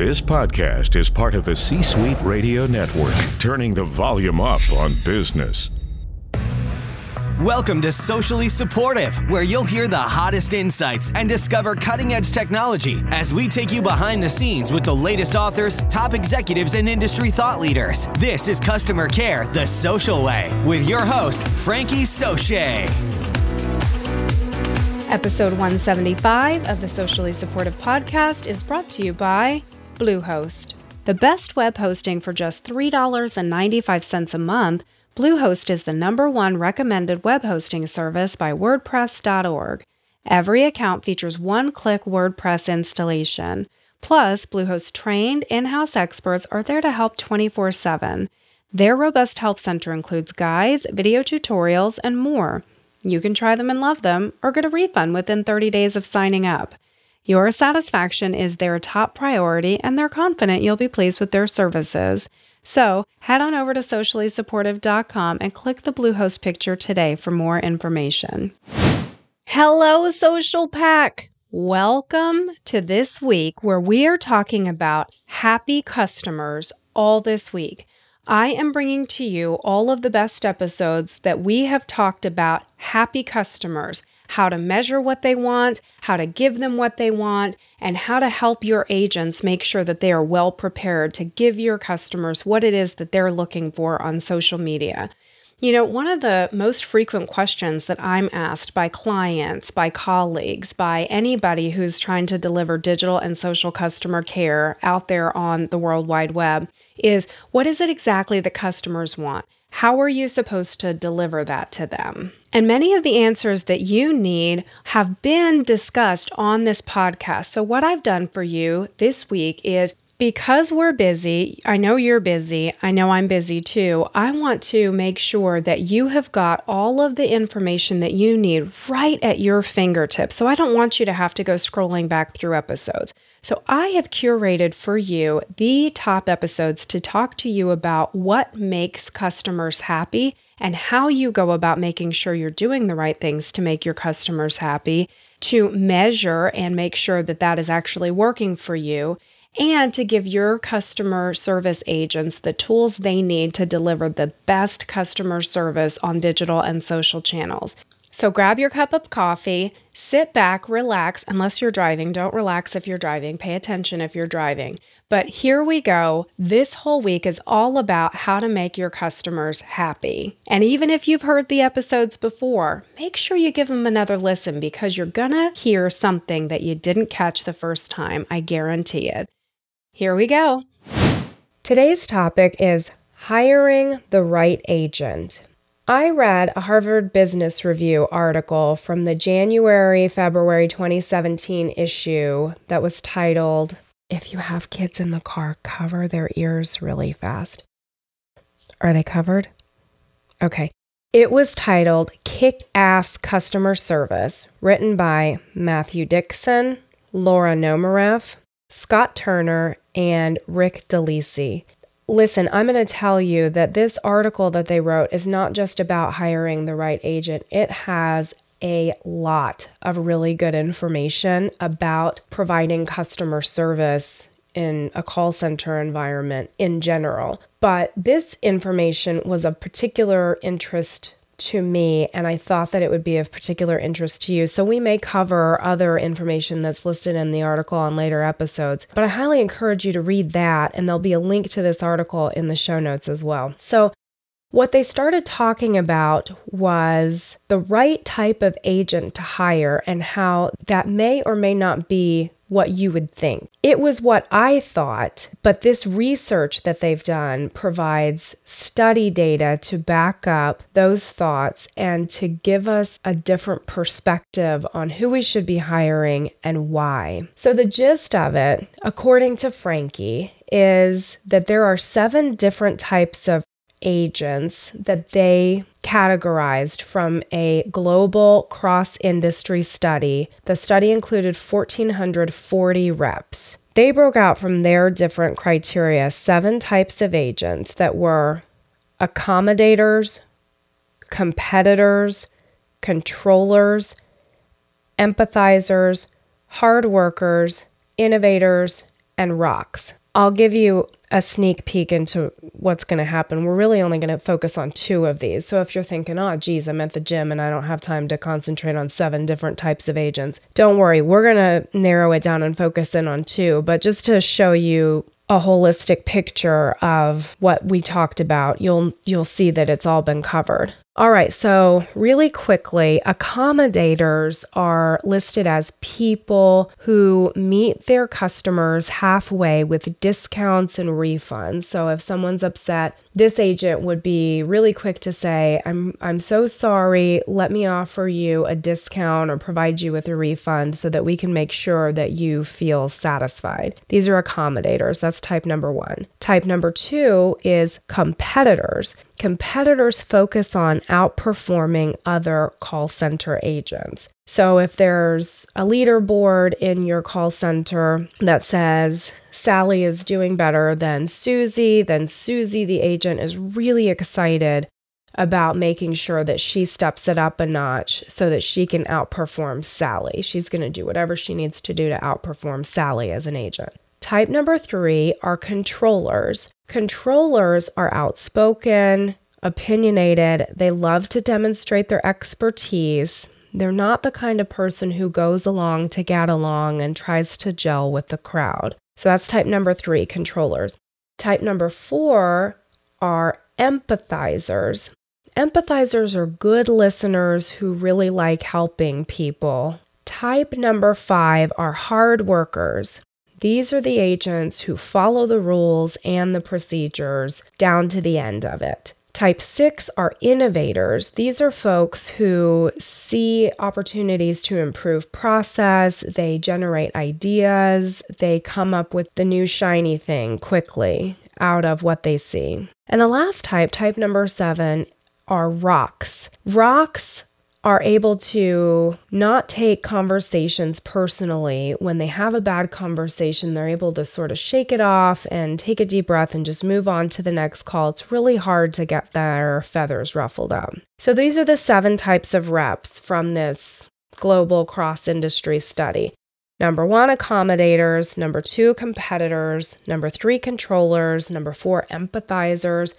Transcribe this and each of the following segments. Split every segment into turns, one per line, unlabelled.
This podcast is part of the C Suite Radio Network, turning the volume up on business.
Welcome to Socially Supportive, where you'll hear the hottest insights and discover cutting edge technology as we take you behind the scenes with the latest authors, top executives, and industry thought leaders. This is Customer Care the Social Way with your host, Frankie Soche.
Episode 175 of the Socially Supportive Podcast is brought to you by Bluehost. The best web hosting for just $3.95 a month, Bluehost is the number one recommended web hosting service by WordPress.org. Every account features one click WordPress installation. Plus, Bluehost trained in house experts are there to help 24 7. Their robust help center includes guides, video tutorials, and more. You can try them and love them, or get a refund within 30 days of signing up. Your satisfaction is their top priority, and they're confident you'll be pleased with their services. So, head on over to sociallysupportive.com and click the Bluehost picture today for more information. Hello, Social Pack! Welcome to this week where we are talking about happy customers all this week. I am bringing to you all of the best episodes that we have talked about happy customers, how to measure what they want, how to give them what they want, and how to help your agents make sure that they are well prepared to give your customers what it is that they're looking for on social media. You know, one of the most frequent questions that I'm asked by clients, by colleagues, by anybody who's trying to deliver digital and social customer care out there on the World Wide Web is what is it exactly that customers want? How are you supposed to deliver that to them? And many of the answers that you need have been discussed on this podcast. So, what I've done for you this week is because we're busy, I know you're busy, I know I'm busy too. I want to make sure that you have got all of the information that you need right at your fingertips. So I don't want you to have to go scrolling back through episodes. So I have curated for you the top episodes to talk to you about what makes customers happy and how you go about making sure you're doing the right things to make your customers happy, to measure and make sure that that is actually working for you and to give your customer service agents the tools they need to deliver the best customer service on digital and social channels. So grab your cup of coffee, sit back, relax, unless you're driving. Don't relax if you're driving. Pay attention if you're driving. But here we go. This whole week is all about how to make your customers happy. And even if you've heard the episodes before, make sure you give them another listen because you're going to hear something that you didn't catch the first time. I guarantee it. Here we go. Today's topic is hiring the right agent. I read a Harvard Business Review article from the January February 2017 issue that was titled, If You Have Kids in the Car, Cover Their Ears Really Fast. Are they covered? Okay. It was titled Kick Ass Customer Service, written by Matthew Dixon, Laura Ponomareff, Scott Turner, and Rick DeLisi. Listen, I'm going to tell you that this article that they wrote is not just about hiring the right agent, it has a lot of really good information about providing customer service in a call center environment in general. But this information was of particular interest to me, and I thought that it would be of particular interest to you. So we may cover other information that's listed in the article on later episodes, but I highly encourage you to read that, and there'll be a link to this article in the show notes as well. So what they started talking about was the right type of agent to hire and how that may or may not be what you would think. It was what I thought, but this research that they've done provides study data to back up those thoughts and to give us a different perspective on who we should be hiring and why. So, the gist of it, according to Frankie, is that there are seven different types of agents that they categorized from a global cross industry study. The study included 1,440 reps. They broke out from their different criteria seven types of agents that were accommodators, competitors, controllers, empathizers, hard workers, innovators, and rocks. I'll give you a sneak peek into what's going to happen. We're really only going to focus on two of these. So if you're thinking, oh, geez, I'm at the gym and I don't have time to concentrate on seven different types of agents, don't worry. We're going to narrow it down and focus in on two. But just to show you a holistic picture of what we talked about, you'll you'll see that it's all been covered. All right, so really quickly, accommodators are listed as people who meet their customers halfway with discounts and refunds. So if someone's upset, this agent would be really quick to say, "I'm I'm so sorry. Let me offer you a discount or provide you with a refund so that we can make sure that you feel satisfied." These are accommodators. That's type number 1. Type number 2 is competitors. Competitors focus on outperforming other call center agents. So if there's a leaderboard in your call center that says Sally is doing better than Susie, then Susie, the agent, is really excited about making sure that she steps it up a notch so that she can outperform Sally. She's going to do whatever she needs to do to outperform Sally as an agent. Type number three are controllers. Controllers are outspoken, opinionated, they love to demonstrate their expertise. They're not the kind of person who goes along to get along and tries to gel with the crowd. So that's type number three, controllers. Type number four are empathizers. Empathizers are good listeners who really like helping people. Type number five are hard workers. These are the agents who follow the rules and the procedures down to the end of it. Type 6 are innovators. These are folks who see opportunities to improve process, they generate ideas, they come up with the new shiny thing quickly out of what they see. And the last type, type number 7, are rocks. Rocks are able to not take conversations personally. When they have a bad conversation, they're able to sort of shake it off and take a deep breath and just move on to the next call. It's really hard to get their feathers ruffled up. So, these are the seven types of reps from this global cross industry study. Number one, accommodators. Number two, competitors. Number three, controllers. Number four, empathizers.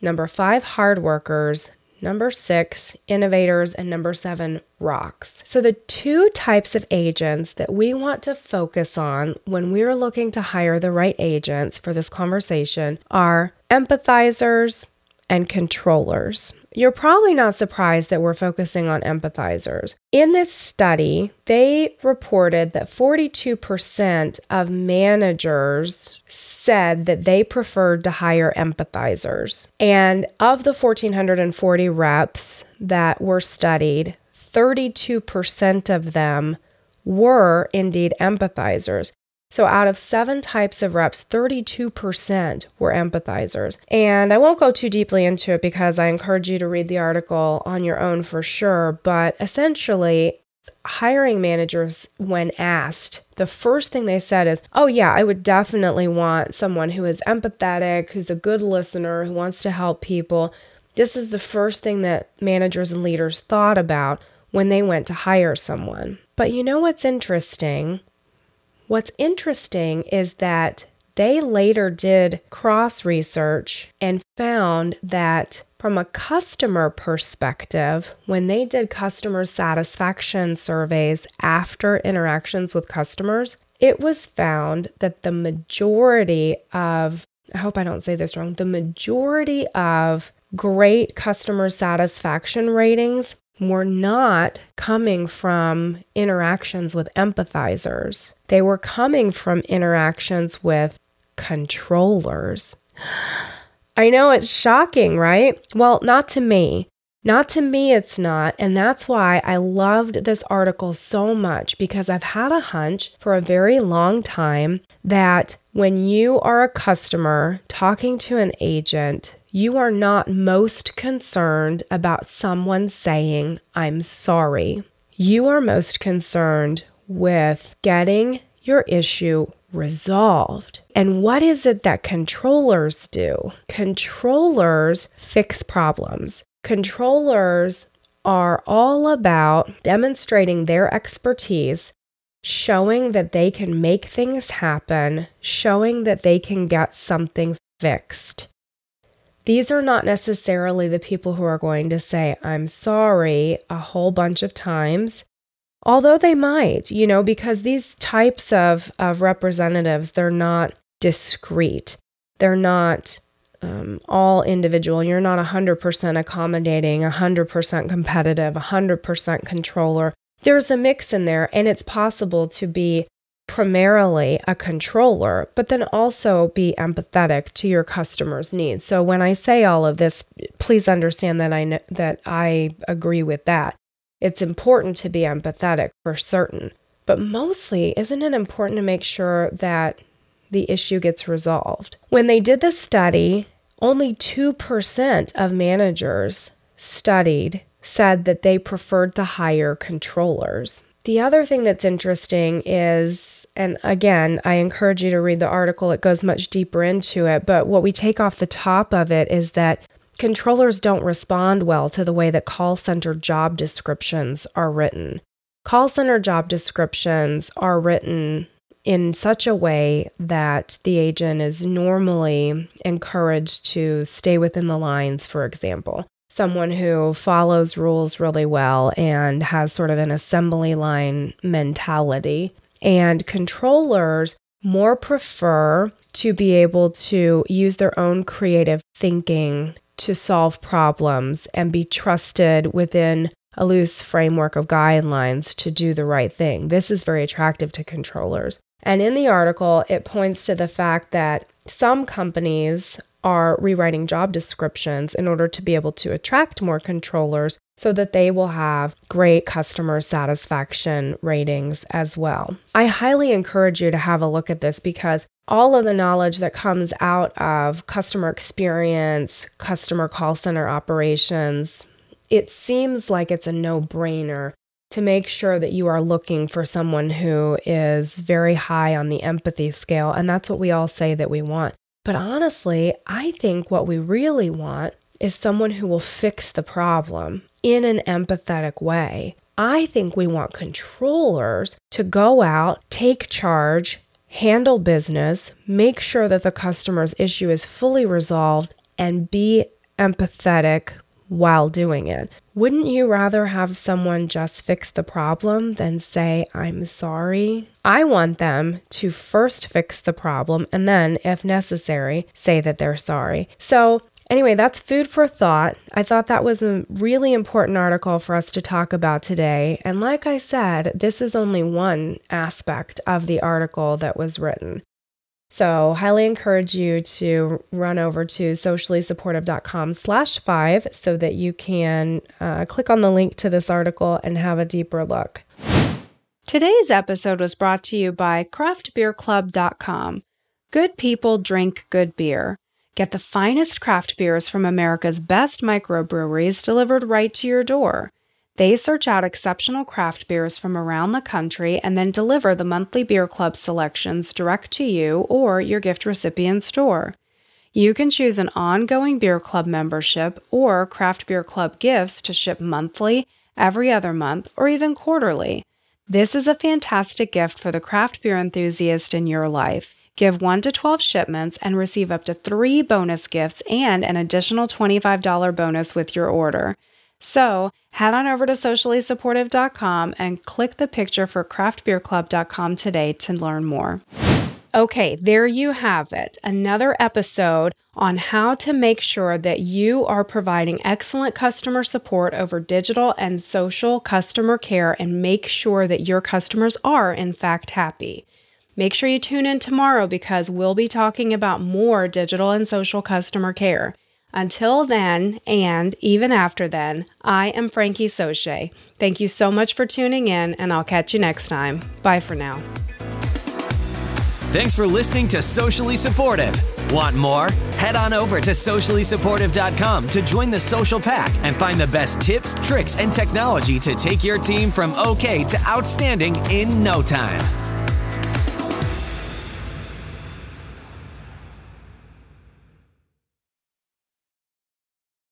Number five, hard workers. Number six, innovators. And number seven, rocks. So, the two types of agents that we want to focus on when we're looking to hire the right agents for this conversation are empathizers and controllers. You're probably not surprised that we're focusing on empathizers. In this study, they reported that 42% of managers said that they preferred to hire empathizers. And of the 1,440 reps that were studied, 32% of them were indeed empathizers. So, out of seven types of reps, 32% were empathizers. And I won't go too deeply into it because I encourage you to read the article on your own for sure. But essentially, hiring managers, when asked, the first thing they said is, Oh, yeah, I would definitely want someone who is empathetic, who's a good listener, who wants to help people. This is the first thing that managers and leaders thought about when they went to hire someone. But you know what's interesting? What's interesting is that they later did cross research and found that from a customer perspective, when they did customer satisfaction surveys after interactions with customers, it was found that the majority of, I hope I don't say this wrong, the majority of great customer satisfaction ratings were not coming from interactions with empathizers. They were coming from interactions with controllers. I know it's shocking, right? Well, not to me. Not to me, it's not. And that's why I loved this article so much because I've had a hunch for a very long time that when you are a customer talking to an agent, you are not most concerned about someone saying, I'm sorry. You are most concerned with getting your issue resolved. And what is it that controllers do? Controllers fix problems. Controllers are all about demonstrating their expertise, showing that they can make things happen, showing that they can get something fixed. These are not necessarily the people who are going to say, I'm sorry, a whole bunch of times. Although they might, you know, because these types of, of representatives, they're not discreet. They're not um, all individual. You're not 100% accommodating, 100% competitive, 100% controller. There's a mix in there, and it's possible to be primarily a controller, but then also be empathetic to your customers' needs. So when I say all of this, please understand that I know, that I agree with that. It's important to be empathetic for certain, but mostly isn't it important to make sure that the issue gets resolved? When they did the study, only 2% of managers studied said that they preferred to hire controllers. The other thing that's interesting is, and again, I encourage you to read the article, it goes much deeper into it, but what we take off the top of it is that controllers don't respond well to the way that call center job descriptions are written. Call center job descriptions are written in such a way that the agent is normally encouraged to stay within the lines, for example someone who follows rules really well and has sort of an assembly line mentality. And controllers more prefer to be able to use their own creative thinking to solve problems and be trusted within a loose framework of guidelines to do the right thing. This is very attractive to controllers. And in the article, it points to the fact that some companies are rewriting job descriptions in order to be able to attract more controllers so that they will have great customer satisfaction ratings as well. I highly encourage you to have a look at this because all of the knowledge that comes out of customer experience, customer call center operations, it seems like it's a no brainer to make sure that you are looking for someone who is very high on the empathy scale. And that's what we all say that we want. But honestly, I think what we really want is someone who will fix the problem in an empathetic way. I think we want controllers to go out, take charge, handle business, make sure that the customer's issue is fully resolved, and be empathetic while doing it. Wouldn't you rather have someone just fix the problem than say, I'm sorry? I want them to first fix the problem and then, if necessary, say that they're sorry. So, Anyway, that's food for thought. I thought that was a really important article for us to talk about today. And like I said, this is only one aspect of the article that was written. So highly encourage you to run over to sociallysupportive.com slash five so that you can uh, click on the link to this article and have a deeper look.
Today's episode was brought to you by craftbeerclub.com. Good people drink good beer. Get the finest craft beers from America's best microbreweries delivered right to your door. They search out exceptional craft beers from around the country and then deliver the monthly beer club selections direct to you or your gift recipient's door. You can choose an ongoing beer club membership or craft beer club gifts to ship monthly, every other month, or even quarterly. This is a fantastic gift for the craft beer enthusiast in your life. Give 1 to 12 shipments and receive up to 3 bonus gifts and an additional $25 bonus with your order. So head on over to sociallysupportive.com and click the picture for craftbeerclub.com today to learn more. Okay, there you have it. Another episode on how to make sure that you are providing excellent customer support over digital and social customer care and make sure that your customers are, in fact, happy. Make sure you tune in tomorrow because we'll be talking about more digital and social customer care. Until then, and even after then, I am Frankie Soche. Thank you so much for tuning in, and I'll catch you next time. Bye for now.
Thanks for listening to Socially Supportive. Want more? Head on over to sociallysupportive.com to join the social pack and find the best tips, tricks, and technology to take your team from okay to outstanding in no time.